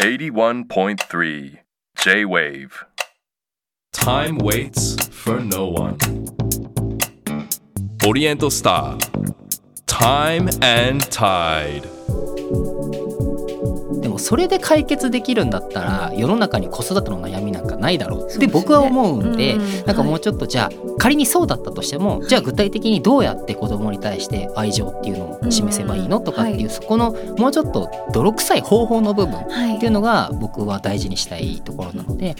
81.3 J-Wave Time waits for no one. Oriental Star. Time and Tide. でもそれで解決できるんだったら世の中に子育ての悩みなんかないだろうって僕は思うんでなんかもうちょっとじゃあ仮にそうだったとしてもじゃあ具体的にどうやって子供に対して愛情っていうのを示せばいいのとかってはい。いうそこのもうちょっと泥臭い方法の部分はい。っていうのが僕は大事にしたいところなので。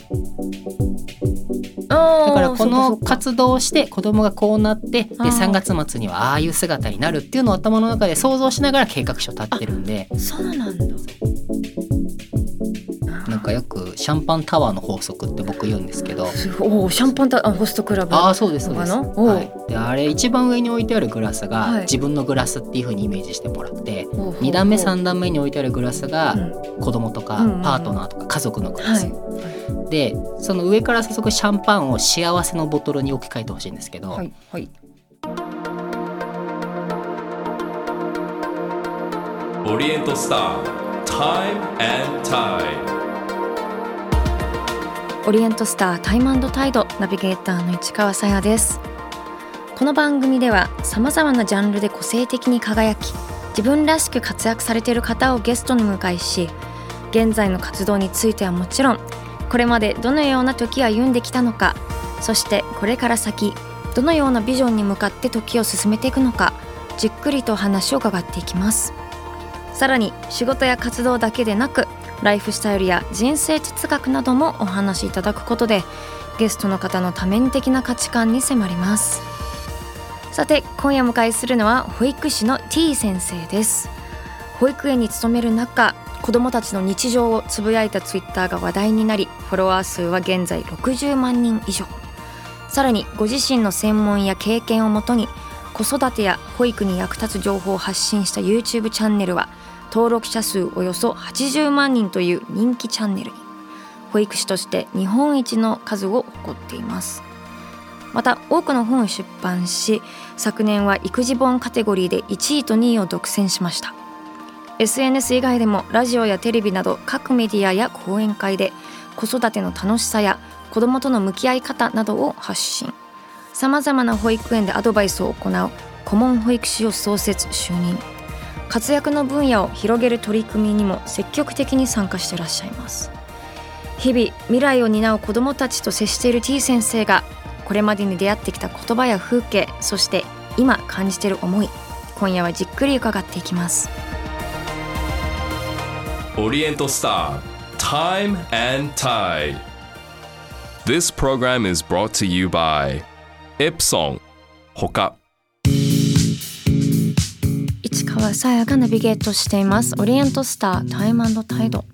だだからこの活動をして子供がこうなってであー。3月末にはああいう姿になるっていうのを頭の中で想像しながら計画書立ってるんで。そうなんだかよくシャンパンタワーの法則って僕言うんですけど。おーシャンパンタあホストクラブ。ああそうですそうです、はい、であれ一番上に置いてあるグラスがはい。自分のグラスっていう風にイメージしてもらってほうほうほう。2段目3段目に置いてあるグラスがうん。子供とかパートナーとか家族のグラス、はい。でその上から注ぐシャンパンを幸せのボトルに置き換えてほしいんですけど、はいはい。Oriental Star. Time and Tide. オリエントスタータイムタイドナビゲーターの市川さやです。この番組ではさまざまなジャンルで個性的に輝き自分らしく活躍されている方をゲストに迎えし現在の活動についてはもちろんこれまでどのような時を歩んできたのかそしてこれから先どのようなビジョンに向かって時を進めていくのかじっくりと話を伺っていきます。さらに仕事や活動だけでなくライフスタイルや人生哲学などもお話しいただくことでゲストの方の多面的な価値観に迫ります。さて今夜迎えするのは保育士の T 先生です。保育園に勤める中子どもたちの日常をつぶやいたツイッターが話題になりフォロワー数は現在60万人以上。さらにご自身の専門や経験をもとに子育てや保育に役立つ情報を発信した YouTube チャンネルは登録者数およそ80万人という人気チャンネルに保育士として日本一の数を誇っています。また多くの本を出版し昨年は育児本カテゴリーで1位と2位を独占しました。SNS 以外でもラジオやテレビなど各メディアや講演会で子育ての楽しさや子どもとの向き合い方などを発信。さまざまな保育園でアドバイスを行う顧問保育士を創設就任。活躍の分野を広げる取り組みにも積極的に参加していらっしゃいます日々未来を担う子どもたちと接している T 先生がこれまでに出会ってきた言葉や風景そして今感じている思い今夜はじっくり伺っていきます Oriental Star. Time and Tide. This program is brought to you by Ipsong. Hoka. 市川さやがナビゲートしています。オリエントスタータイムタイド。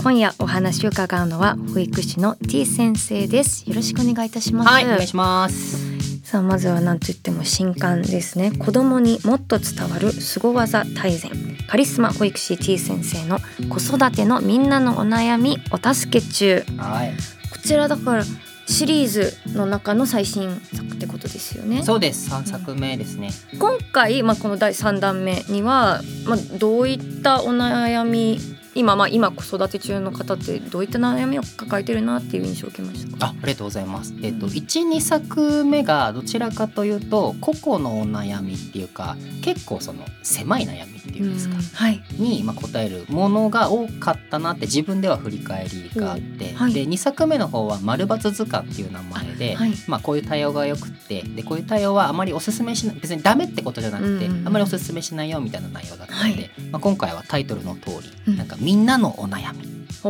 今夜お話を伺うのは保育士の T 先生です。よろしくお願いいたします。はいお願いします。さあまずは何と言っても新刊ですね。子供にもっと伝わる凄技大全。カリスマ保育士 T 先生の子育てのみんなのお悩みお助け中。はい。こちらだからシリーズの中の最新作ってことですよね。そうです。3作目ですね。今回、まあ、この第3弾目には、まあ、どういったお悩み今、まあ、今子育て中の方ってどういった悩みを抱えてるなっていう印象を受けましたか？あありがとうございます。えっと12作目がどちらかというと個々のお悩みっていうか結構その狭い悩みっていうんですか、はい。にまあ答えるものが多かったなって自分では振り返りがあって、はい。で2作目の方は「丸抜図鑑」っていう名前で、はい。まあ、こういう対応がよくってでこういう対応はあまりおすすめしない別にダメってことじゃなくて、うん。あまりおすすめしないよみたいな内容だったので、はい。まあ、今回はタイトルの通り、うん。なんかみんなのお悩み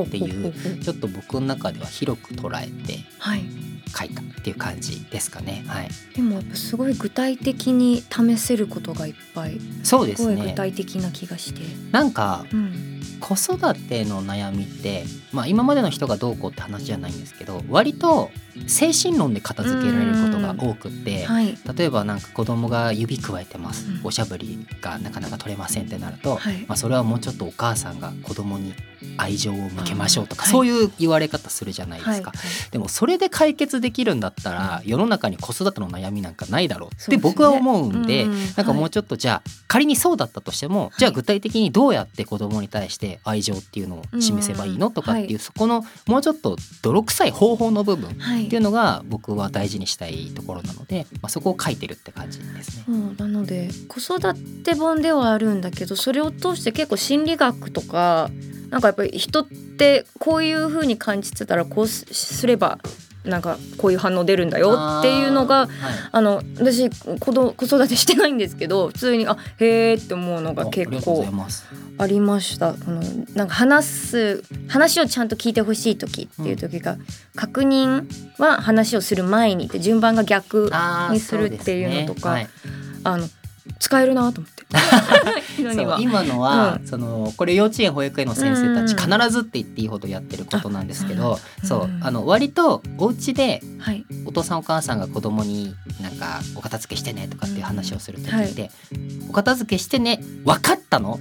っていうちょっと僕の中では広く捉えてはい。書いたっていう感じですかね。はい、でもやっぱすごい具体的に試せることがいっぱいそうですすごい具ね。体的な気がして、なんかうん、子育ての悩みって、まあ、今までの人がどうこうって話じゃないんですけど割と精神論で片付けられることが多くって。はい。例えばなんか子供が指くわえてます、うん。おしゃぶりがなかなか取れませんってなると、はい。まあ、それはもうちょっとお母さんが子供に愛情を向けましょうとか、あーそういう言われ方するじゃないですか、はい。でもそれで解決できるんだったら世の中に子育ての悩みなんかないだろうって僕は思うんでうん。なんかもうちょっとじゃあ仮にそうだったとしてもじゃあ具体的にどうやって子供に対しして愛情っていうのを示せばいいのとかっていう、はいそこのもうちょっと泥臭い方法の部分はいっていうのが僕は大事にしたいところなので、まあ、そこを書いてるって感じですね。うん、なので子育て本ではあるんだけどそれを通して結構心理学とかなんかやっぱり人ってこういう風に感じてたらこうすすればなんかこういう反応出るんだよっていうのがあーはいあの私子ど子育てしてないんですけど普通にあへーって思うのが結構。ありました。このなんか話す話をちゃんと聞いてほしい時っていう時が、確認は話をする前にって順番が逆にするっていうのとかそうですねあの使えるなと思って。今のは、うん。そのこれ幼稚園保育園の先生たちうん必ずって言っていいほどやってることなんですけど、あそそうあの割とお家ではい。お父さんお母さんが子供になんかお片付けしてねとかっていう話をする時って、お片付けしてね分かったの？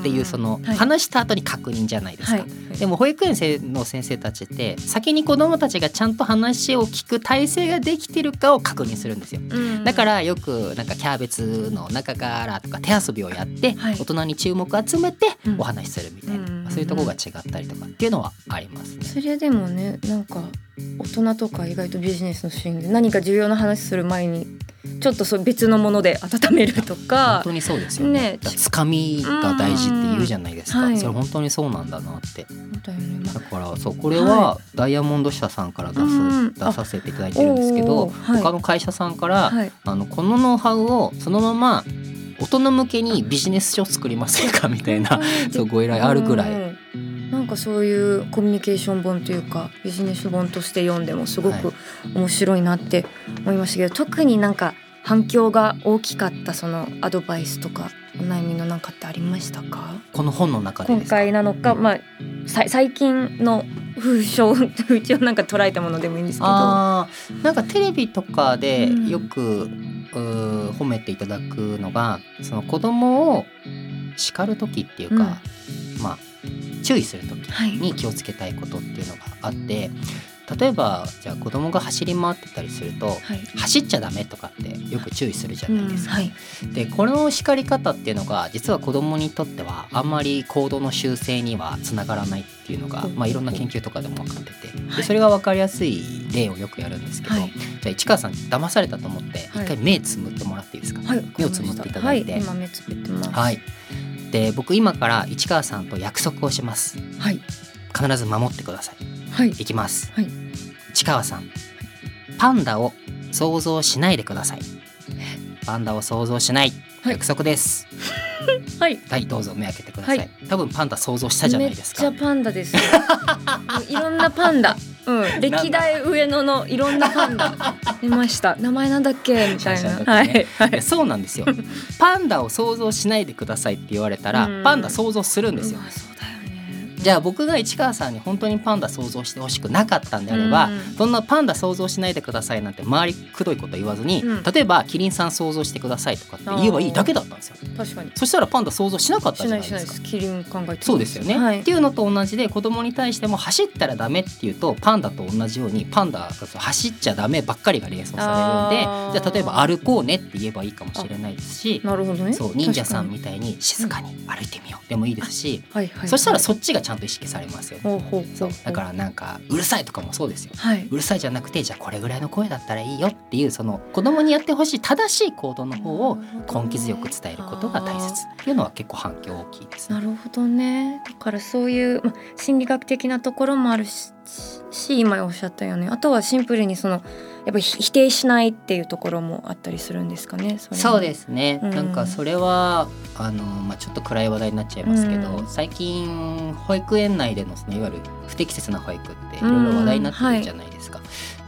っていうそのはい。話した後に確認じゃないですか。はい。でも保育園生の先生たちって先に子供たちがちゃんと話を聞く体制ができてるかを確認するんですよ。うん。だからよくなんかキャベツの中からとか手遊びをやってはい。大人に注目集めてうん。お話しするみたいな、そういうところが違ったりとかっていうのはありますね。それでもねなんか大人とか意外とビジネスのシーンで何か重要な話する前にちょっとそう別のもので温めると本か当にそうですよね。ねつかみが大事って言うじゃないですか。うんはいそれ本当にそうなんだなって。だだからそうこれはダイヤモンド社さんから出す、うん出させていただいてるんですけど、はい他の会社さんから、はいあのこのノウハウをそのまま大人向けにビジネス書作りませんか？みたいなそうご依頼あるぐらい。かそういうコミュニケーション本というかビジネス本として読んでもすごはい。く面白いなって思いましたけど、特になんか反響が大きかったそのアドバイスとかお悩みのなんかってありましたか？この本の中で今回なのか、うん。まあさ最近の風潮 風潮なんか捉えたものでもいいんですけど。なんかテレビとかでうん。よく、うー褒めていただくのがその子供を叱る時っていうか、まあ注意する時はい。に気をつけたいことっていうのがあって例えばじゃあ子供が走り回ってたりするとはい。走っちゃダメとかってよく注意するじゃないですか。はい。でこの叱り方っていうのが実は子供にとってはあんまり行動の修正にはつながらないっていうのが、う。んまあ、いろんな研究とかでも分かってて。はい。でそれが分かりやすい例をよくやるんですけど、はい。じゃあ市川さん騙されたと思ってはい。一回目つむってもらっていいですか？はい。目をつむっていただいて。はい、で僕今から市川さんと約束をします。はい。必ず守ってください。はい。いきます、はい。市川さん。パンダを想像しないでください。パンダを想像しない。はい。約束です。はい。はいどうぞ目開けてください、はい。多分パンダ想像したじゃないですか。めっちゃパンダですよ。もういろんなパンダうん。歴代上野のいろんなパンダ出ました。名前なんだっけ？みたいな、シャンシャンだっはいはい。いやそうなんですよ。パンダを想像しないでくださいって言われたらうん。パンダ想像するんですよじゃあ僕が市川さんに本当にパンダ想像してほしくなかったんであれば、うん。そんなパンダ想像しないでくださいなんて周りくどいこと言わずに、うん。例えばキリンさん想像してくださいとかって言えばいいだけだったんですよ。確かに。そしたらパンダ想像しなかったじゃないいですか。しないですキリン考えてそうですよね、はいっていうのと同じで子供に対しても走ったらダメっていうとパンダと同じようにパンダが走っちゃダメばっかりが連想されるんでじゃあ例えば歩こうねって言えばいいかもしれないですしなるほどね。そう忍者さん確みたいに静かに歩いてみようでもいいですし、かにはいはいそしたらはいそっちがちゃんと意識されますよね。そううだからなんかうるさいとかもそうですよ。はいうるさいじゃなくてじゃあこれぐらいの声だったらいいよっていうその子供にやってほしい正しい行動の方を根気強く伝えることが大切っていうのは結構反響大きいですね。なるほどねだからそういう、まあ、心理学的なところもあるしし今おっしゃったよねあとはシンプルにそのやっぱり否定しないっていうところもあったりするんですかねそそうですね、うん。なんかそれはあの、まあ、ちょっと暗い話題になっちゃいますけど、うん。最近保育園内でのそのいわゆる不適切な保育っていろいろ話題になってるじゃないですか。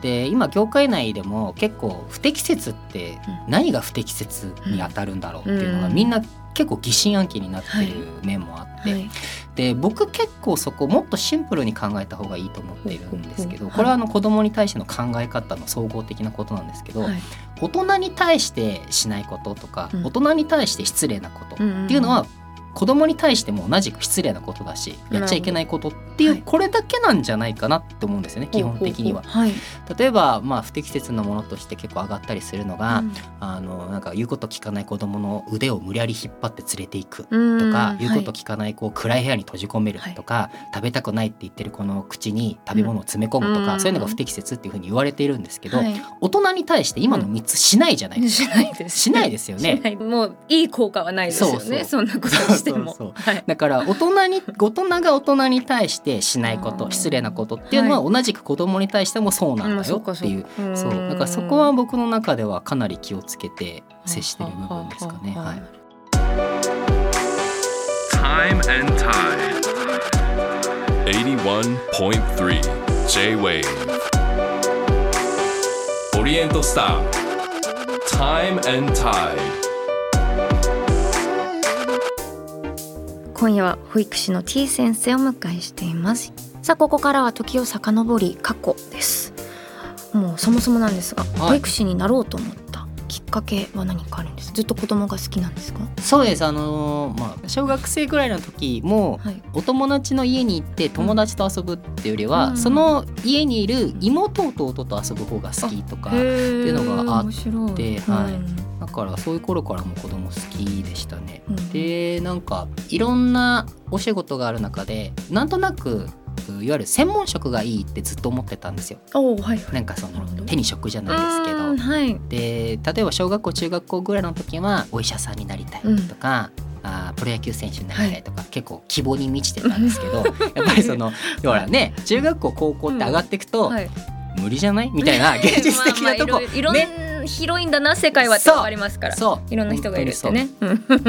で今業界内でも結構不適切って何が不適切に当たるんだろうっていうのがうん。みんな結構疑心暗鬼になってる面もあって、はい。で僕結構そこもっとシンプルに考えた方がいいと思っているんですけどこれはあの子供に対しての考え方の総合的なことなんですけど、はい。大人に対してしないこととか、うん。大人に対して失礼なことっていうのは子供に対しても同じく失礼なことだしやっちゃいけないことっていう、はい。これだけなんじゃないかなって思うんですよね基本的には。はい。例えばまあ不適切なものとして結構上がったりするのが、うん。あのなんか言うこと聞かない子供の腕を無理やり引っ張って連れていくうん。とか、言うことはい聞かない子を暗い部屋に閉じ込めるとか、食べたくないって言ってる子の口に食べ物を詰め込むとか、うん。そういうのが不適切っていうふうに言われているんですけど、はい。大人に対して今の3つしないじゃないですか。しないです。しないですよね。もういい効果はないですよね。そんなことしても。そうそう。はい。だから大人に大人が大人に対してしないこと失礼なことっていうのは同じく子供に対してもそうなんだよっていう、うん。そう。だからそこは僕の中ではかなり気をつけて接してる部分ですかね。はい、Time and Tide. 81.3 J-Wave オリエントスター Time and Tide 今夜は保育士の T 先生をお迎えしています。さあここからは時を遡り過去です。もうそもそもなんですが、い。保育士になろうと思ったきっかけは何かあるんです？ずっと子供が好きなんですか？そうです。あのーまあ小学生ぐらいの時もはい。お友達の家に行って友達と遊ぶっていうよりは、うん。その家にいる妹弟と遊ぶ方が好きとかっていうのがあってはい。だからそういう頃からも子供好きでしたね。うんでなんかいろんなお仕事がある中でなんとなくいわゆる専門職がいいってずっと思ってたんですよ。はいはい。なんかその手に職じゃないですけど。うん。はい。で例えば小学校中学校ぐらいの時はお医者さんになりたいとか、あープロ野球選手になりたいとか、結構希望に満ちてたんですけど やっぱりそのほらね中学校高校って上がっていくと、はい。無理じゃない？みたいな 現実的なとこ、まあまあいろいろいろんね広いんだな世界はってわかりますから。そう。いろんな人がいるってね。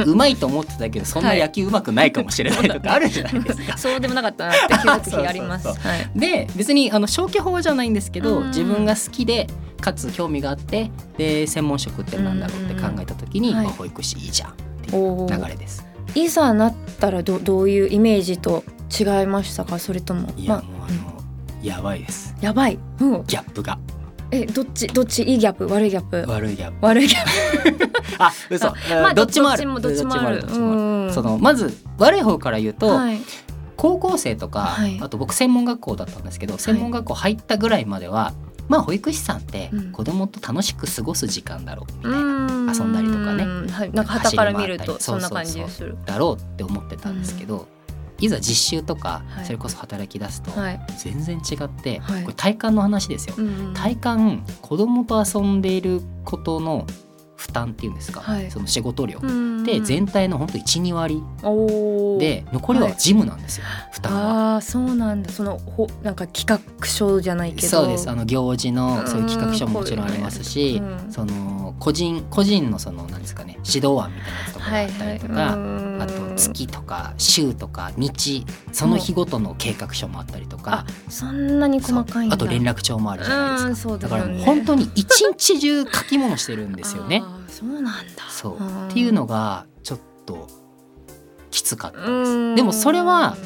う。まいと思ってたけどそんな野球うまくないかもしれないとかあるじゃないですか。そうでもなかったなって気づく日あります。で別にあの消去法じゃないんですけど、うん。自分が好きでかつ興味があってで専門職ってなんだろうって考えた時に、まあ保育士いいじゃんっていう流れです。いざなったらどどういうイメージと違いましたか？それとも。いや、まあ。もうあの、やばいです。やばい、うん、ギャップがえどっちどっち？いいギャップ？悪いギャップ？悪いギャップ。悪いギャッ あ嘘、プまあどっちもある。どっちもある。そのまず悪い方から言うと、はい。高校生とか、はい。あと僕専門学校だったんですけど専門学校入ったぐらいまでは、まあ保育士さんってうん。子供と楽しく過ごす時間だろうみたいな、うん。遊んだりとかね。はい、なんか旗から見るとそんな感じがする。だろうって思ってたんですけど、いざ実習とか、はい。それこそ働き出すと、はい、全然違って、はい。これ体感の話ですよ。うん体感子供と遊んでいることの負担っていうんですか、はい。その仕事量うんで全体のほんと12割で残りは事務なんですよ、負担は。ああそうなんだ。そのほなんか企画書じゃないけど。そうです。あの行事うんのそういう企画書ももちろんありますし、うん。その個人個人のそのなんですかね指導案みたいなやつとかがあったりとか、うんあと月とか週とか日その日ごとの計画書もあったりとか、そんなに細かいあと連絡帳もあるじゃないですか、だだから本当に一日中書き物してるんですよね。そうなんだ。そう。うん。っていうのがちょっときつかったでうん。す。でもそれは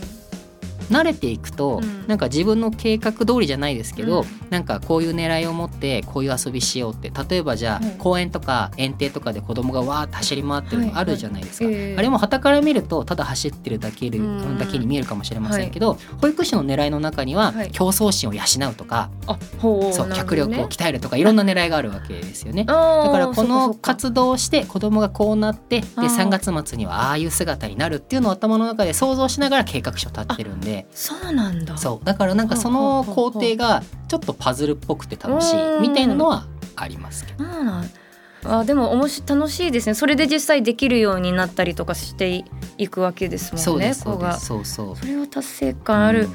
慣れていくと、うん。なんか自分の計画通りじゃないですけど、うん。なんかこういう狙いを持ってこういう遊びしようって例えばじゃあ、うん。公園とか園庭とかで子供がわーって走り回ってるのあるじゃないですか、はい。はいええ。あれも旗から見るとただ走ってるだけで、うん。だけに見えるかもしれませんけど、保育士の狙いの中には、はい。競争心を養うとかそう、脚力を鍛えるとかいろんな狙いがあるわけですよね。だだからこの活動をして子供がこうなってであー。3月末にはああいう姿になるっていうのを頭の中で想像しながら計画書立ってるんでそうなんだ。そう。だからなんかその工程がちょっとパズルっぽくて楽しいみたいなのはありますけど。あでもおもし楽しいですね。それで実際できるようになったりとかしていくわけですもんねそうが。そうそう。それは達成感ある、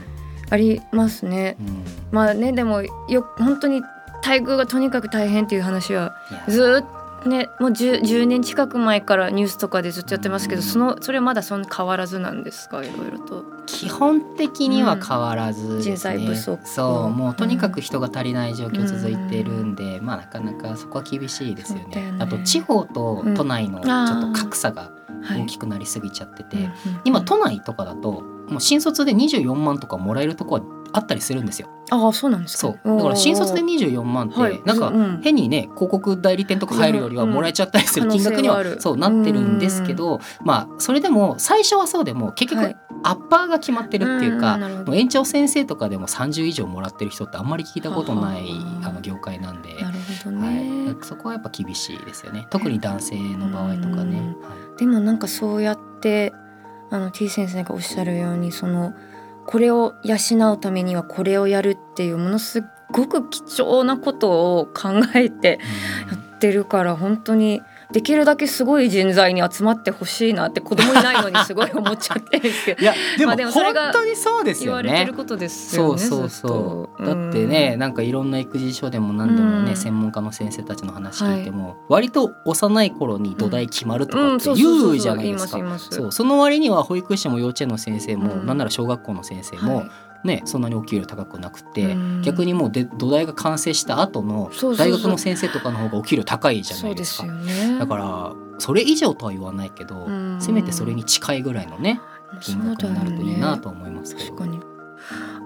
ありますね。うん。うんまあねでもよ本当に待遇がとにかく大変っていう話はずーっとねもう 10, 10年近く前からニュースとかでずっとやってますけど、うんそのそれはまだそんな変わらずなんですか？いろいろと。基本的には変わらずですね、人材不足。そうもうとにかく人が足りない状況続いてるんで、まあなかなかそこは厳しいですよね。ね。あと地方と都内のちょっと格差がはい。大きくなりすぎちゃってて、うんうん今都内とかだともう新卒で24万とかもらえるとこはあったりするんですよ。ああそうなんですか？そう。だから新卒で24万って、はい。なんかうん変にね広告代理店とか入るよりはうんもらえちゃったりするうん金額にはそうなってるんですけど、まあそれでも最初はそうでも結局はい。アッパーが決まってるっていうか、うんなるほど。もう園長先生とかでも30以上もらってる人ってあんまり聞いたことないはああの業界なんで。なるほどはね、い、そこはやっぱ厳しいですよね。特に男性の場合とかね。はい。でもなんかそうやってあの T 先生がおっしゃるようにそのこれを養うためにはこれをやるっていうものすごく貴重なことを考えてやってるから本当にできるだけすごい人材に集まってほしいなって子供いないのにすごい思っちゃってるんですけど。いやでも,、本当にそうですよね。言われてる。ことですそうよね。そう。そうだってね、なんかいろんな育児書でも何でもね、うん。専門家の先生たちの話聞いても、割と幼い頃に土台決まるとかうん。って言うじゃないですか。そう。その割には保育士も幼稚園の先生も、うん。なんなら小学校の先生も、はいねそんなにお給料高くなくて、うん。逆にもうで土台が完成した後の大学の先生とかの方がお給料高いじゃなそいうですすよね。だからそれ以上とは言わないけど、うん。せめてそれに近いぐらいのね金額になるといいなと思いますけど。ね。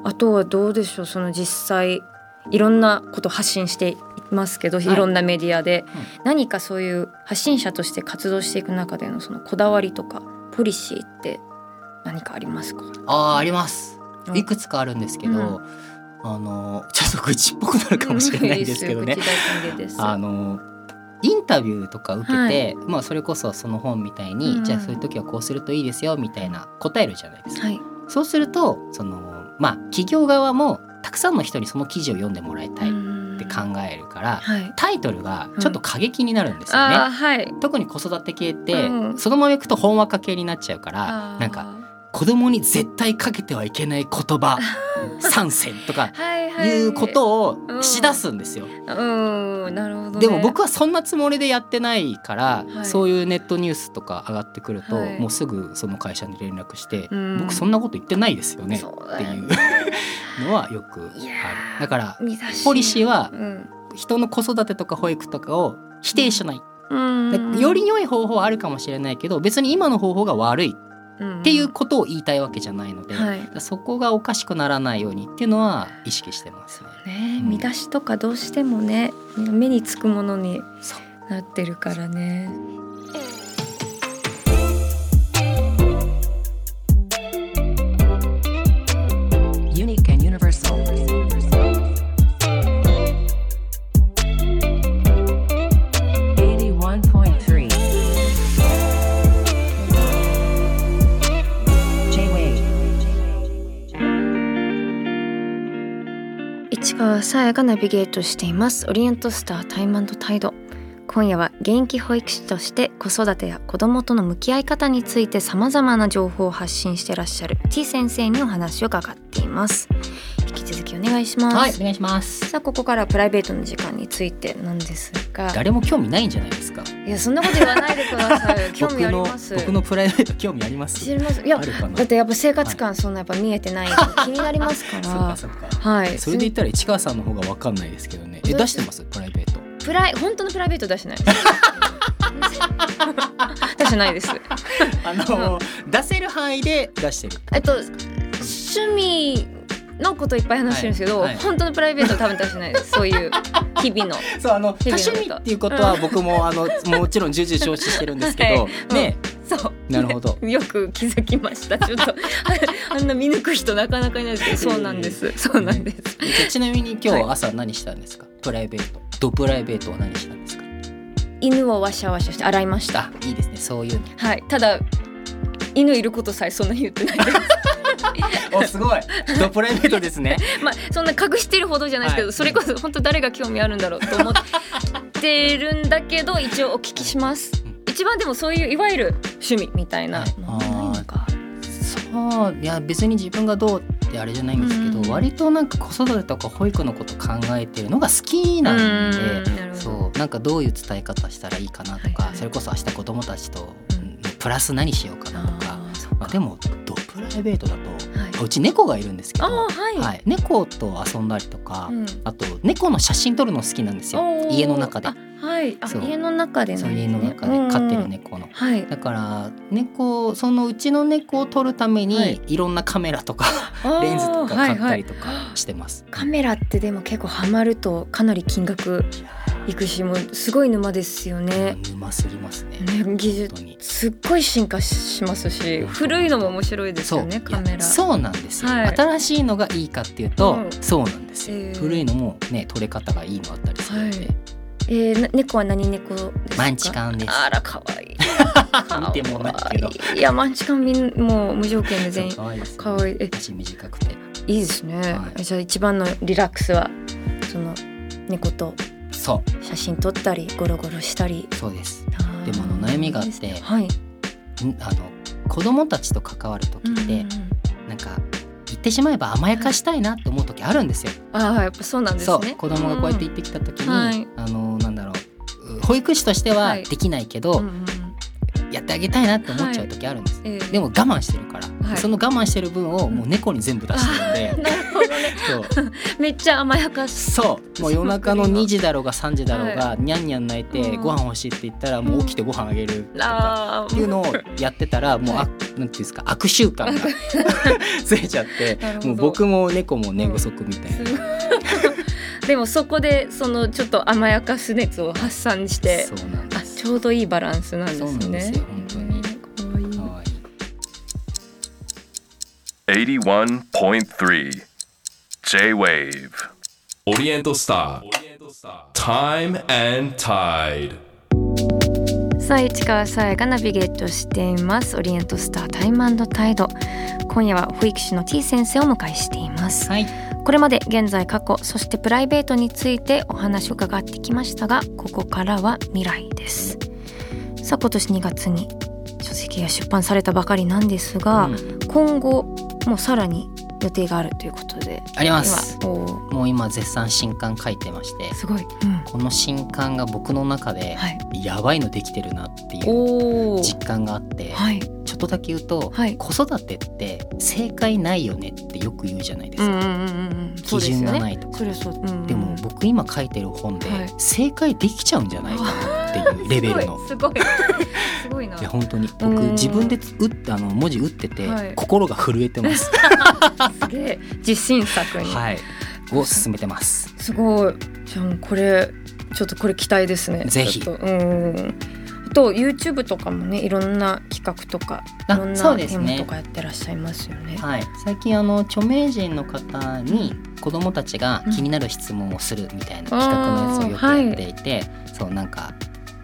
あとはどうでしょうその実際いろんなこと発信していますけど、い。い、ろんなメディアで、何かそういう発信者として活動していく中でのそのこだわりとかポリシーって何かありますか？あーあります。うんいくつかあるんですけど、うん。あのちょっと愚痴っぽくなるかもしれないんですけどね。あのインタビューとか受けて、まあそれこそその本みたいに、うん。じゃあそういう時はこうするといいですよみたいな答えるじゃないですか。はい。そうするとそのまあ企業側もたくさん。の人にその記事を読ん。でもらいたいって考えるから、はい。タイトルがちょっと過激になるん。ですよね。ああはい。特に子育て系って、うん。そのままいくと本話家系になっちゃうからなん。か子供に絶対かけてはいけない言葉3選とかはいうことをうんしだすんですよ。でも僕はそんなつもりでやってないから、はい。そういうネットニュースとか上がってくると、はい。もうすぐその会社に連絡して、うん。僕そんなこと言ってないですよね。っていそうのはよくある。だからポリシーはうん。人の子育てとか保育とかを否定しない、うん。でより良い方法はあるかもしれないけど別に今の方法が悪いっていうことを言いたいわけじゃないので、はいそこがおかしくならないようにっていうのは意識してますね。ねうん見出しとかどうしてもね目につくものになってるからね。市川さやがナビゲートしています。オリエントスタータイムタイド。今夜は現役保育士として子育てや子どもとの向き合い方についてさまざまな情報を発信してらっしゃる T 先生にお話を伺っています引き続きお願いします、はいお願いします。さあここからはプライベートの時間についてなんですが誰も興味ないんじゃないですか。いやそんなこと言わないでください 興味あります僕のプライベート興味あります？知りますいや。だってやっぱ生活感そんなやっぱ見えてない気になりますから。はいそれで言ったら市川さんの方がわかんないですけどね。え出してます？プライベート。プライ本当のプライベート出してない。出してないです。あの、出せる範囲で出してる。えっと趣味のこといっぱい話してるんですけど、はいはい。本当のプライベートは多分出してないです。そういう日々の。そうあの多趣味っていうことは僕もあのもちろん重々承知してるんですけど、は いね、そう。なるほど。よく気づきました。ちょっと。あんな見抜く人なかなかいないですけど。そうなんです。そうなんです。でちなみに今日朝何したんですか、プライベートドプライベートは何したんですか？犬をワシャワシャして洗いました。あいいですね。そういうはい。ただ犬いることさえそんなに言ってない。ですのおすごい。ドプライベートですね。まあそんな隠してるほどじゃないですけど、はい。それこそ本当誰が興味あるんだろうと思ってるんだけど一応お聞きします。一番でもそういういわゆる趣味みたいなはいのはない。のかそう。いや別に自分がどうってあれじゃないんですけど、うん。割となんか子育てとか保育のこと考えてるのが好きなんうん。でなるほど。そうなんかどういう伝え方したらいいかなとか、はいはい。それこそ明日子供たちと、うん。プラス何しようかなとかでもドプライベートだとはい。うち猫がいるんですけど、あはい、はい、猫と遊んだりとか、うん。あと猫の写真撮るの好きなんですよ。家の中で。あはい。家の中でね。家の中で飼ってる猫の。うんはい。だから猫そのうちの猫を撮るために、はい。い、ろんなカメラとか レンズとか買ったはい。はいりとかしてます。カメラってでも結構ハマるとかなり金額いくしもうすごい沼ですよね。沼すぎますね。ね技術すっごい進化しますし古いのも面白いですよねカメラ。そうなんですよ、はい。新しいのがいいかっていうと、うん。そうなんですよ、えー。古いのもね撮れ方がいいのあったりするんで、はい。えー、な猫は何猫マンチカンです。あら可愛い。見てもないけど。い。いやマンチカンみんもう無条件で全員可愛いですよ可愛い。え足短くて。いいですね、はい。じゃあ一番のリラックスはその猫とそ写真撮ったりゴロゴロしたり。うそうです。でもあの悩みがあってはい、んあの子供たちと関わる時って、うんうんうん。なんか言ってしまえば甘やかしたいなって思う時あるんですよ。ああやっぱそうなんですね。そう。子供がこうやって言ってきた時に、はい。あのなんだろう。保育士としてははい。できないけど、うんうんうん。やってあげたいなって思っちゃう時あるんです、ええ。でも我慢してるから、はい。その我慢してる分をもう猫に全部出してるんで、なるほどね。めっちゃ甘やかしそう。もう夜中の2時だろうが3時だろうが、はにゃんにゃん泣いて、うん。ご飯欲しいって言ったらもう起きてご飯あげるとか。あっていうのをやってたらもう、はあなんていうんですか悪習慣がつい ちゃってもう僕も猫も寝不足みたいな、でもそこでそのちょっと甘やかす熱を発散してあちょうどいいバランスなんですね。81.3 J-Wave オリエントスター Time and Tide. さあ市川さやがナビゲートしています。オリエントスタータイムタイド今夜は保育士の T 先生をお迎えしています。はい。これまで現在過去そしてプライベートについてお話を伺ってきましたがここからは未来です。さあ今年2月に書籍が出版されたばかりなんですが、うん。今後もうさらに予定があるということで。あります。もう今絶賛新刊書いてまして。すごい、うん。この新刊が僕の中ではい、やばいのできてるなっていう実感があってはい、ちょっとだけ言うと、はい。子育てって正解ないよねってよく言うじゃないですか、うんうんうんうんそう基準がないとか。でも僕今書いてる本ではい。正解できちゃうんじゃないかなっていうレベルの。すごい。すごいすごいな本当に。僕うん。自分で打ってあの文字打ってて、はい。心が震えてます。すげえ。自信作に、はい。を進めてます。すごい。じゃあこれちょっとこれ期待ですね。ぜひ。うん。あと YouTube とかもねいろんな企画とかいあろんなテそうですね。ーマとかやってらっしゃいますよね。はい。最近あの著名人の方に子供たちが気になる質問をするみたいな企画のやつをよくやっていて、そうなんか。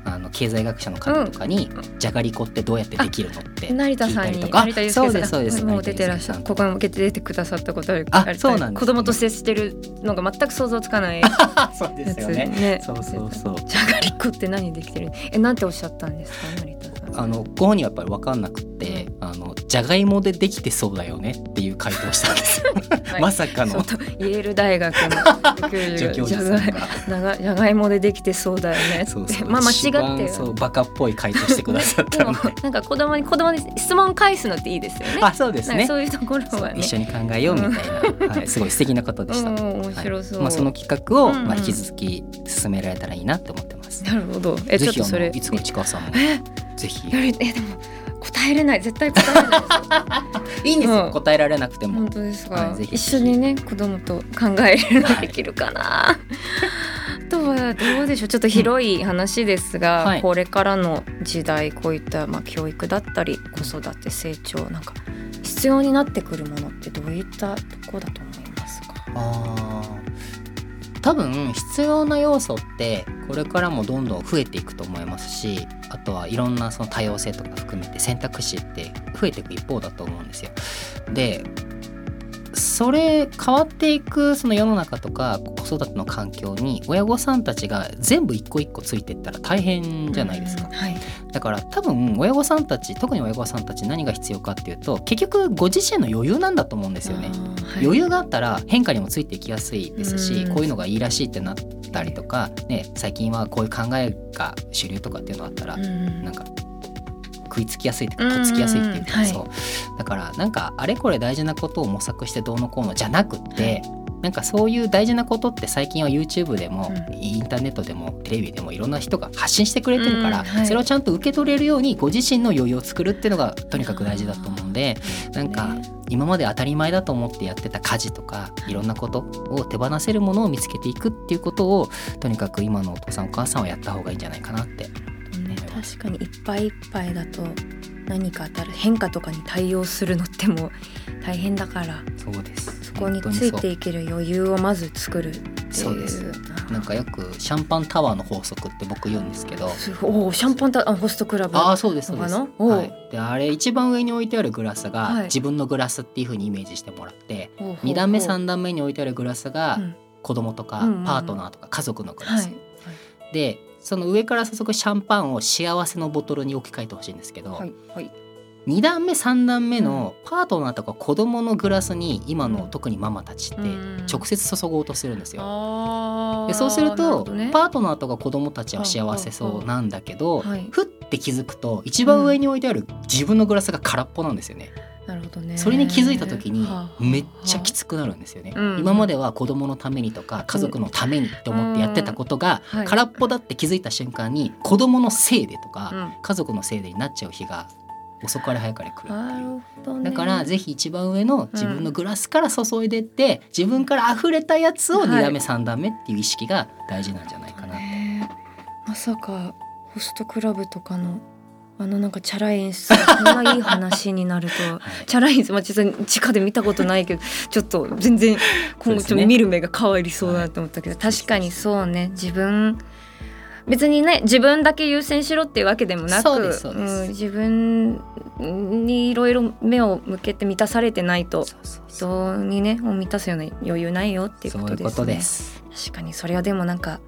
あの経済学者の方とかに、じゃがりこってどうやってできるのって成田さんに聞いたりとか。成田悠そう介さん。ですそうです。もう出てらっしゃるここに向けて出てくださったことあるあれそうなんですね子供と接してるのが全く想像つかない そうですよね。ね。そうそうそう。じゃがりこって何できてる？えなんておっしゃったんですか成田あのご本人はやっぱり分かんなくってあのじゃがいもでできてそうだよねっていう回答をしたんですよ、はい。まさかの。イェール大学の助教じゃがい授 じゃがいもでできてそうだよねそうそう。まあ間違一って番そうバカっぽい回答してくださった なんか子供に子供に質問返すのっていいですよね。あそうですね。そういうところはね。一緒に考えようみたいな、はい、すごい素敵な方でした、うん面白そう。はいまあ、その企画を、うんうん。まあ、引き続き進められたらいいなって思ってます、なるほど。えちょっとそれ。のいつか市川さんも。えぜひ。やりえでも答えれない。絶対答えれない。いいんですよ、うん。答えられなくても。本当ですが、はい一緒にね子供と考えるのできるかな。あとはどうでしょう。ちょっと広い話ですが、はい。これからの時代こういったまあ教育だったり子育て成長なんか必要になってくるものってどういったとこだと思いますか？あー多分必要な要素ってこれからもどんどん増えていくと思いますしあとはいろんなその多様性とか含めて選択肢って増えていく一方だと思うんですよ。でそれ変わっていくその世の中とか子育ての環境に親御さんたちが全部一個一個ついていったら大変じゃないですかうん。はい。だから多分親御さんたち特に親御さんたち何が必要かっていうと結局ご自身の余裕なんだと思うんですよね。はい余裕があったら変化にもついていきやすいですし、うんこういうのがいいらしいってなったりとか、ね、最近はこういう考えが主流とかっていうのがあったら、うんなんか食いつきやすいっていうかとっつきやすいっていうか、うんそう。だからなんかあれこれ大事なことを模索してどうのこうのじゃなくって、なんかそういう大事なことって最近は YouTube でも、うん。インターネットでもテレビでもいろんな人が発信してくれてるから、うんはい。それをちゃんと受け取れるようにご自身の余裕を作るっていうのがとにかく大事だと思うんでなんかね。今まで当たり前だと思ってやってた家事とかいろんなことを手放せるものを見つけていくっていうことをとにかく今のお父さんお母さんはやった方がいいんじゃないかなってね。確かにいっぱいいっぱいだと何か当たる変化とかに対応するのってもう 大変だから。そうです。そこについていける余裕をまず作るっていう。そうです。なんかよくシャンパンタワーの法則って僕言うんですけど。おーシャンパンタあホストクラブ。ああそうですそうです、はい、であれ一番上に置いてあるグラスが、はい。自分のグラスっていう風にイメージしてもらってほうほうほう。2段目3段目に置いてあるグラスがうん。子供とかパートナーとか家族のグラス、はい。でその上から注ぐシャンパンを幸せのボトルに置き換えてほしいんですけど、はいはい。2段目3段目のパートナーとか子供のグラスに今の特にママたちってうん。直接注ごうとするんですよ。でそうするなとパートナーとか子供たちは幸せそうなんだけどはい。ふって気づくと一番上に置いてある自分のグラスが空っぽなんですよね。なるほどね。それに気づいた時にめっちゃきつくなるんですよね。うん。今までは子供のためにとか家族のためにって思ってやってたことがはい。空っぽだって気づいた瞬間に子供のせいでとかうん。家族のせいでになっちゃう日が遅かれ早かれ来るってないるう。ね。だからぜひ一番上の自分のグラスから注いでって自分から溢れたやつをはい2段目3段目っていう意識が大事なんじゃないかなって。ねまさかホストクラブとかのあのなんかチャラい演出がこんないい話になるとは はい。チャラい演出まあ実際直で見たことないけど ちょっと全然今後ちょっと見る目が変わりそうだなと思ったけど、確かにそうね。自分別にね自分だけ優先しろっていうわけでもなくうん自分にいろいろ目を向けて満たされてないと人にねを満たすような余裕ないよっていうこことですね。とです。確かに。それはでもなんか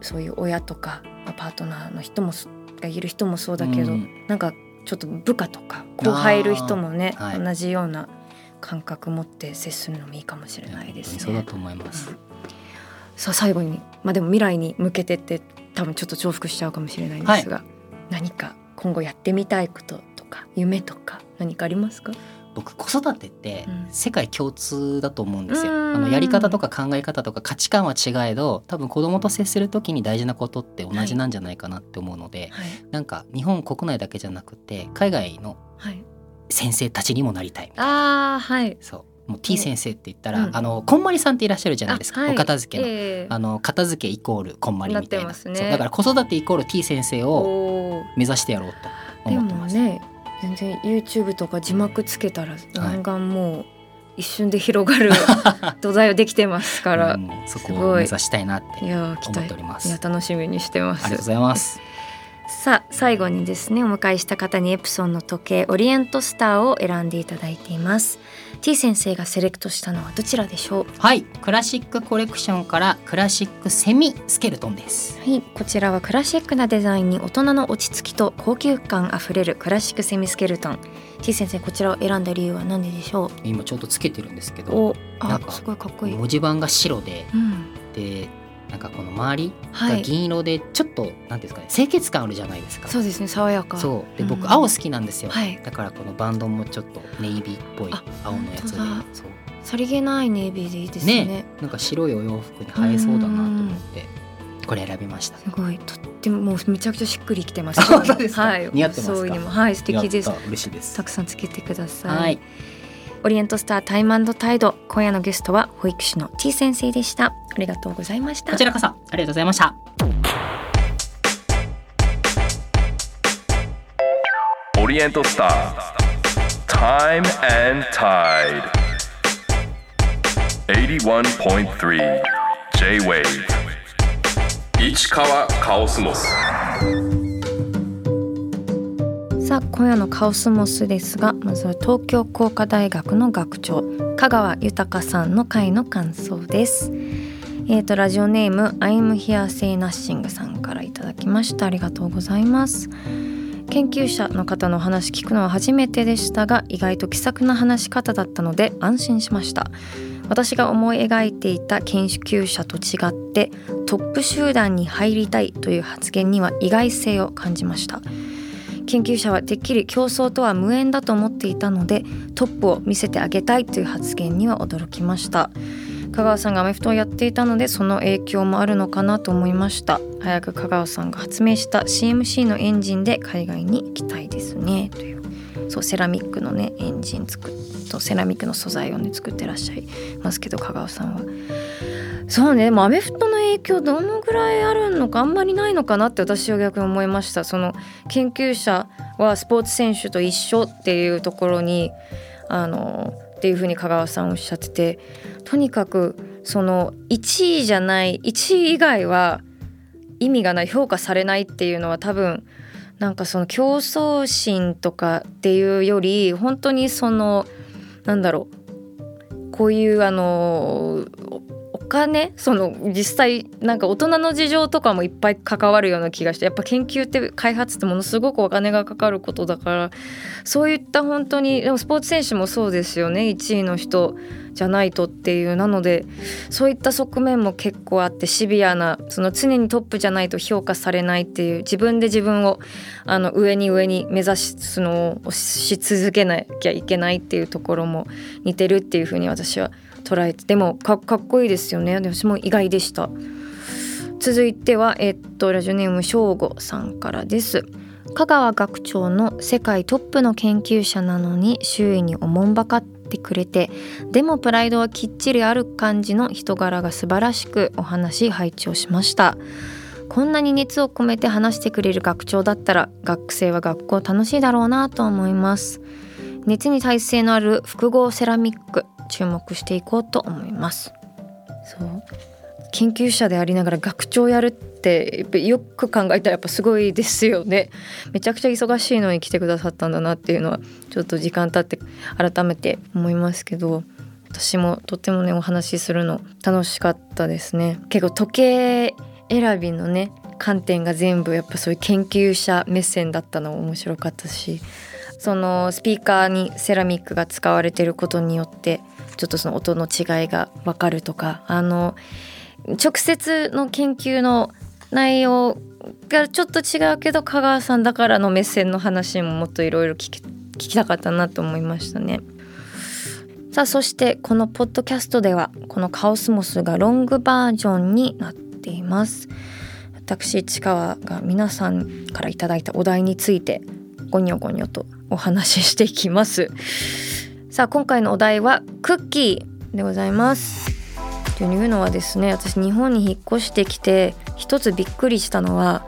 そういう親とかまあパートナーの人もそがいる人もそうだけど、うんなんかちょっと部下とか後輩いる人もね、はい同じような感覚持って接するのもいいかもしれないですね。そうだと思います。さあ最後にまあでも未来に向けてって多分ちょっと重複しちゃうかもしれないんですが、何か今後やってみたいこととか夢とか何かありますか？僕子育てってうん。世界共通だと思うんですよ。うん。あのやり方とか考え方とか価値観は違えど多分子供と接する時に大事なことって同じなんじゃないかなって思うので、はい。なんか日本国内だけじゃなくて海外のはい。先生たちにもなりたいみたいな。ああはい。そう。もう T 先生って言ったら、うん。あのこんまりさんっていらっしゃるじゃないですか、あはい。お片付けの。ええ。あの片付けイコールこんまりみたいな。ね。そう。だから子育てイコール T 先生を目指してやろうとで思ってます。もね全然 YouTube とか字幕つけたらガンガンもう一瞬で広がる 土台はできてますから、うんそこすごい。を目指したいなって思って待おります。いや楽しみにしてます。ありがとうございます。さあ最後にですねお迎えした方にエプソンの時計オリエントスターを選んでいただいています T 先生がセレクトしたのはどちらでしょう？はい、クラシックコレクションからクラシックセミスケルトンです。はい、こちらはクラシックなデザインに大人の落ち着きと高級感あふれるクラシックセミスケルトン。T 先生こちらを選んだ理由は何ででしょ今ちょっとつけてるんですけど、うおなんかあすごいかっこいい、文字盤が白で、うん、で、なんかこの周りがはい。銀色でちょっと、なんですかね、清潔感あるじゃないですか。そうですね爽やか。そう。でうん。僕青好きなんですよ、はい。だからこのバンドもちょっとネイビーっぽいあ青のやつで。そう。さりげないネイビーでいいですね。ね。なんか白いお洋服に映えそうだなと思ってこれ選びました。すごい。とってももうめちゃくちゃしっくりきてます。本当ですか？はい似合ってますか？そういうにも。はい素敵です。嬉しいです。たくさんつけてください、はいオリエントスタータイムタイド。今夜のゲストは保育士の T 先生でした。ありがとうございました。こちらこそ。ありがとうございました。オリエントスター Time and Tide 81.3 J-Wave 市川カオスモスさあ今夜のカオスモスですがまずは東京工科大学の学長香川豊さんの回の感想です。えーとラジオネーム I'm here say nothing さんからいただきました。ありがとうございます。研究者の方のお話聞くのは初めてでしたが意外と気さくな話し方だったので安心しました。私が思い描いていた研究者と違ってトップ集団に入りたいという発言には意外性を感じました。研究者はてっきり競争とは無縁だと思っていたのでトップを見せてあげたいという発言には驚きました。香川さんがアメフトをやっていたのでその影響もあるのかなと思いました。早く香川さんが発明した CMC のエンジンで海外に行きたいですね。というそうセラミックのねエンジン作っとセラミックの素材をね作ってらっしゃいますけど香川さんは。そうねでもアメフトの影響どのぐらいあるのかあんまりないのかなって私は逆に思いました。その研究者はスポーツ選手と一緒っていうところにあのっていうふうに香川さんおっしゃっててとにかくその1位じゃない1位以外は意味がない評価されないっていうのは多分なんかその競争心とかっていうより本当にそのなんだろうこういうあの金その実際なんか大人の事情とかもいっぱい関わるような気がしてやっぱ研究って開発ってものすごくお金がかかることだからそういった本当にでもスポーツ選手もそうですよね1位の人じゃないとっていうなのでそういった側面も結構あってシビアなその常にトップじゃないと評価されないっていう自分で自分をあの上に上に目指すのをし続けなきゃいけないっていうところも似てるっていうふうに私は捉えてでもかっこいいですよね。私も意外でした。続いてはえっとラジオネーム翔吾さんからです。香川学長の世界トップの研究者なのに周囲におもんばかってくれてでもプライドはきっちりある感じの人柄が素晴らしくお話配置をしました。こんなに熱を込めて話してくれる学長だったら学生は学校楽しいだろうなと思います。熱に耐性のある複合セラミック注目していこうと思います。そう。研究者でありながら学長やるってやっぱよく考えたらやっぱすごいですよね。めちゃくちゃ忙しいのに来てくださったんだなっていうのはちょっと時間経って改めて思いますけど私もとってもねお話しするの楽しかったですね。結構時計選びのね観点が全部やっぱそういう研究者目線だったのも面白かったしそのスピーカーにセラミックが使われてることによってちょっとその音の違いが分かるとかあの直接の研究の内容がちょっと違うけど香川さんだからの目線の話ももっといろいろ聞きたかったなと思いましたね。さあそしてこのポッドキャストではこのカオスモスがロングバージョンになっています。私市川が皆さんからいただいたお題についてゴニョゴニョとお話ししていきます。さあ今回のお題はクッキーでございます。というのはですね私日本に引っ越してきて一つびっくりしたのは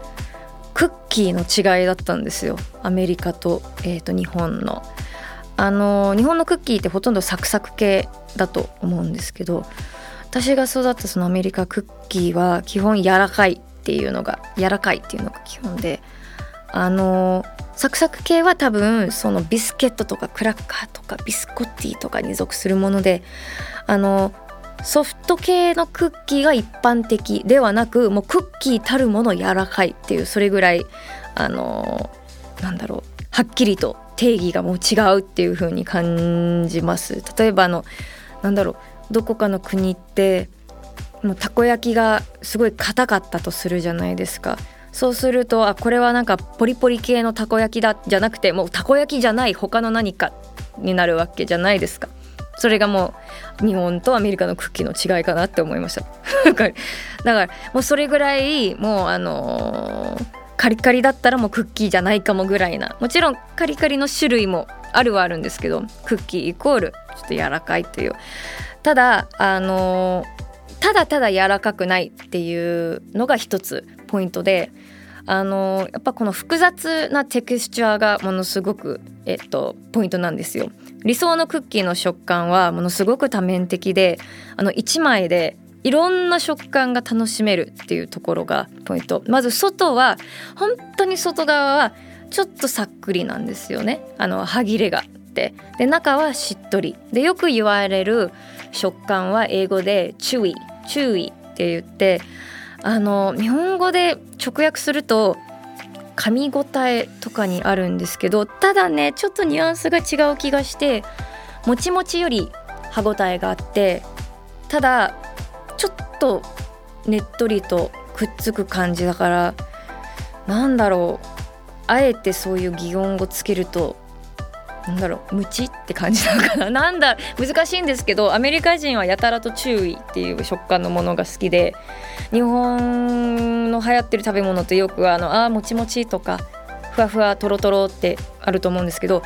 クッキーの違いだったんですよアメリカと,、えー、と日本の。あの日本のクッキーってほとんどサクサク系だと思うんですけど私が育ったそのアメリカクッキーは基本柔らかいっていうのが柔らかいっていうのが基本であのサクサク系は多分そのビスケットとかクラッカーとかビスコッティとかに属するものであのソフト系のクッキーが一般的ではなくもうクッキーたるもの柔らかいっていうそれぐらいあのなんだろうはっきりと定義がもう違うっていう風に感じます。例えばあのなんだろうどこかの国ってもうたこ焼きがすごい硬かったとするじゃないですか。そうするとあこれはなんかポリポリ系のたこ焼きだじゃなくてもうたこ焼きじゃない他の何かになるわけじゃないですか。それがもう日本とアメリカのクッキーの違いかなって思いました。だからもうそれぐらいもうあのーカリカリだったらもうクッキーじゃないかもぐらいな。もちろんカリカリの種類もあるはあるんですけどクッキーイコールちょっと柔らかいという。ただあのただただ柔らかくないっていうのが一つポイントであのやっぱこの複雑なテクスチャーがものすごく、えっと、ポイントなんですよ。理想のクッキーの食感はものすごく多面的であの1枚でいろんな食感が楽しめるっていうところがポイント。まず外は本当に外側はちょっとさっくりなんですよね。あの歯切れがあって。で中はしっとり。でよく言われる食感は英語でチュイ。チュイって言ってあの日本語で直訳すると噛み応えとかにあるんですけどただねちょっとニュアンスが違う気がしてもちもちより歯ごたえがあってただちょっとねっとりとくっつく感じだからなんだろうあえてそういう擬音をつけるとなんだろう無知って感じなのかな。なんだ難しいんですけどアメリカ人はやたらと注意っていう食感のものが好きで日本の流行ってる食べ物ってよくあのあもちもちとかふわふわとろとろってあると思うんですけど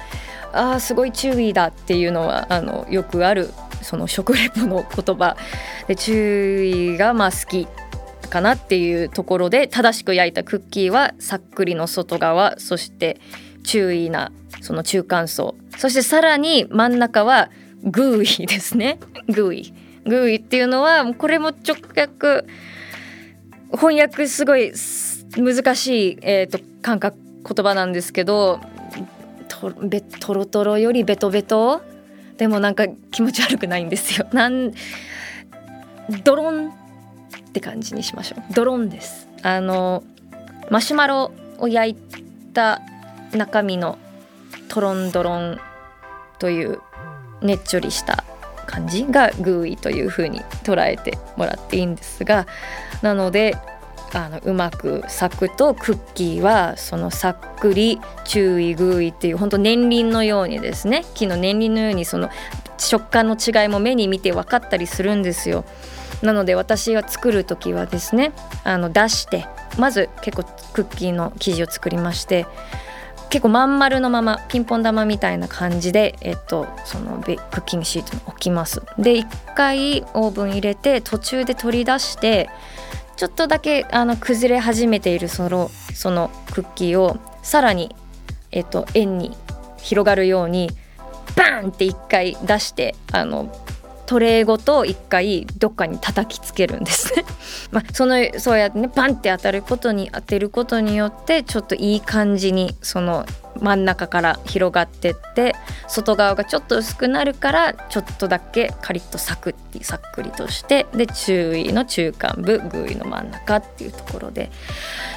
あーすごい注意だっていうのはあのよくあるその食レポの言葉。で注意がまあ好きかなっていうところで正しく焼いたクッキーはさっくりの外側そして注意なその中間層そしてさらに真ん中はグーイですね グーイグーイっていうのはこれも直訳翻訳すごい難しい、えー、と感覚言葉なんですけどとべトロトロよりベトベト？でもなんか気持ち悪くないんですよ。なんドロンって感じにしましょう。ドロンです。あのマシュマロを焼いた中身のトロンドロンというねっちょりした感じがグーイという風に捉えてもらっていいんですがなのであのうまく咲くとクッキーはそのさっくり注意グーイっていう本当年輪のようにですね木の年輪のようにその食感の違いも目に見て分かったりするんですよ。なので私が作る時はですねあの出してまず結構クッキーの生地を作りまして結構まん丸のままピンポン玉みたいな感じで、えっと、そのクッキングシートに置きます。で一回オーブン入れて途中で取り出してちょっとだけあの崩れ始めているそのそのクッキーをさらに、えっと、円に広がるようにバーンって一回出してあのトレーごと一回どっかに叩きつけるんですね。まあ、そのそうやってねパンって当たることに当てることによってちょっといい感じにその真ん中から広がってって外側がちょっと薄くなるからちょっとだけカリッとサクッてさっくりとしてで注意の中間部グーの真ん中っていうところで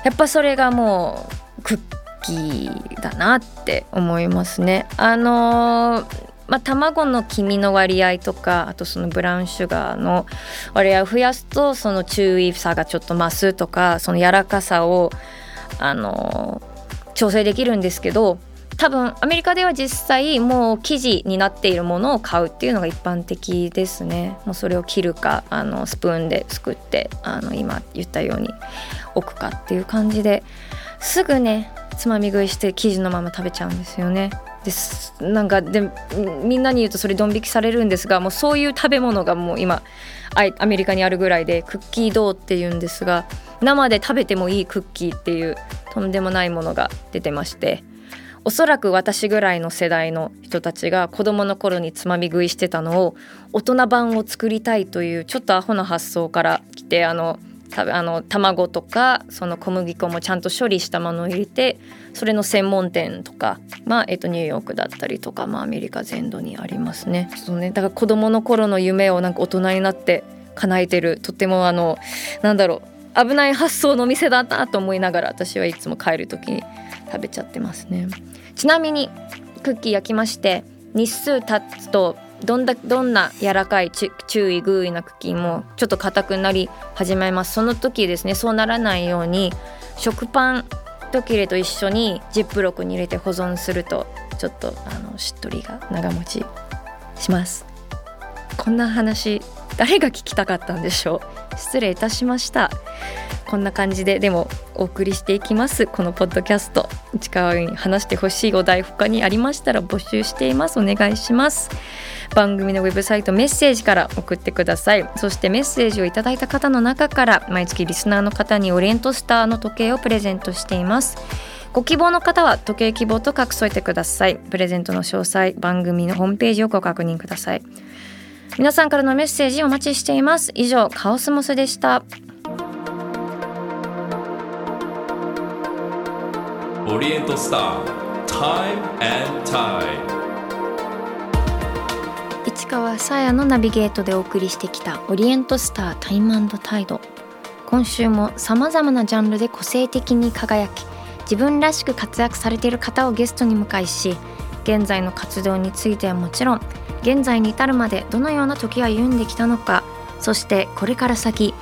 やっぱそれがもうクッキーだなって思いますね。あのーまあ、卵の黄身の割合とかあとそのブラウンシュガーの割合を増やすとその注意さがちょっと増すとかその柔らかさを、あの調整できるんですけど多分アメリカでは実際もう生地になっているものを買うっていうのが一般的ですねもうそれを切るかあのスプーンですくってあの今言ったように置くかっていう感じですぐねつまみ食いして生地のまま食べちゃうんですよね。ですなんかでみんなに言うとそれドン引きされるんですがもうそういう食べ物がもう今アメリカにあるぐらいでクッキードーっていうんですが生で食べてもいいクッキーっていうとんでもないものが出てましておそらく私ぐらいの世代の人たちが子供の頃につまみ食いしてたのを大人版を作りたいというちょっとアホな発想から来てあのあの卵とかその小麦粉もちゃんと処理したものを入れてそれの専門店とか、まあえっとニューヨークだったりとか、まあ、アメリカ全土にありますね。そうねだから子供の頃の夢をなんか大人になって叶えてるとってもあのなんだろう危ない発想の店だなと思いながら私はいつも帰る時に食べちゃってますね。ちなみにクッキー焼きまして日数経つとどんだどんな柔らかい注意グーイなクッキーもちょっと硬くなり始めます。その時ですねそうならないように食パン一切れと一緒にジップロックに入れて保存するとちょっとあのしっとりが長持ちします。こんな話誰が聞きたかったんでしょう？失礼いたしました。こんな感じででもお送りしていきますこのポッドキャスト。内川に話してほしいお題他にありましたら募集しています。お願いします。番組のウェブサイトメッセージから送ってください。そしてメッセージをいただいた方の中から毎月リスナーの方にオリエントスターの時計をプレゼントしています。ご希望の方は時計希望と書き添えてください。プレゼントの詳細番組のホームページをご確認ください。皆さんからのメッセージお待ちしています。以上カオスモスでした。オリエントスター Time and Tide 市川さやのナビゲートでお送りしてきたオリエントスタータイムタイド。今週もさまざまなジャンルで個性的に輝き自分らしく活躍されている方をゲストに迎えし現在の活動についてはもちろん現在に至るまでどのような時を歩んできたのかそしてこれから先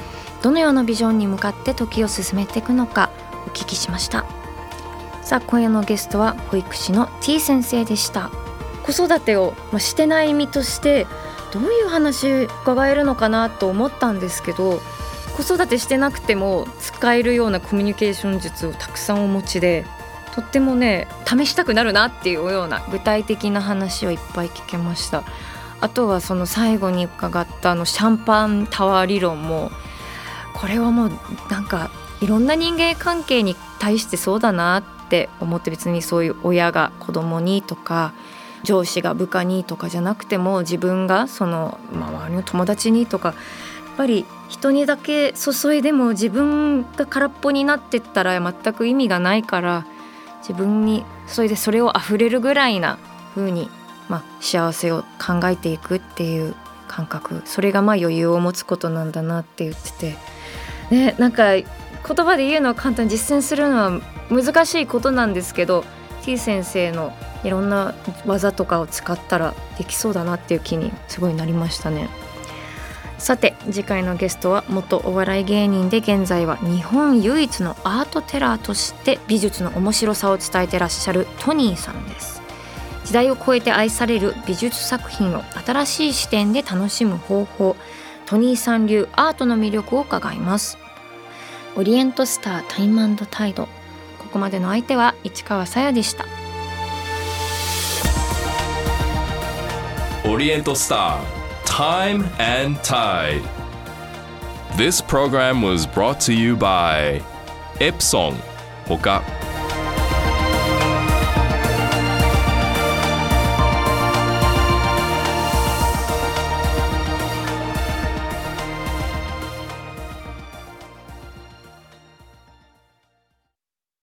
どのようなビジョンに向かって時を進めていくのかお聞きしました。さあ今夜のゲストは保育士の T 先生でした。子育てをまあしてない身としてどういう話伺えるのかなと思ったんですけど子育てしてなくても使えるようなコミュニケーション術をたくさんお持ちでとってもね試したくなるなっていうような具体的な話をいっぱい聞けました。あとはその最後に伺ったあのシャンパンタワー理論もこれはもうなんかいろんな人間関係に対してそうだなって思って別にそういう親が子供にとか上司が部下にとかじゃなくても自分がその周りの友達にとかやっぱり人にだけ注いでも自分が空っぽになってったら全く意味がないから自分に注いでそれを溢れるぐらいな風にまあ幸せを考えていくっていう感覚。それがまあ余裕を持つことなんだなって言ってて。ねなんか言葉で言うのは簡単実践するのは難しいことなんですけど T 先生のいろんな技とかを使ったらできそうだなっていう気にすごいなりましたね。さて次回のゲストは元お笑い芸人で現在は日本唯一のアートテラーとして美術の面白さを伝えてらっしゃるトニーさんです。時代を超えて愛される美術作品を新しい視点で楽しむ方法トニーさん流アートの魅力を伺います。オリエントスタータイムタイド。ここまでの相手は市川さやでした。Oriental Star Time and Tide. This program was brought to you by Epson ほか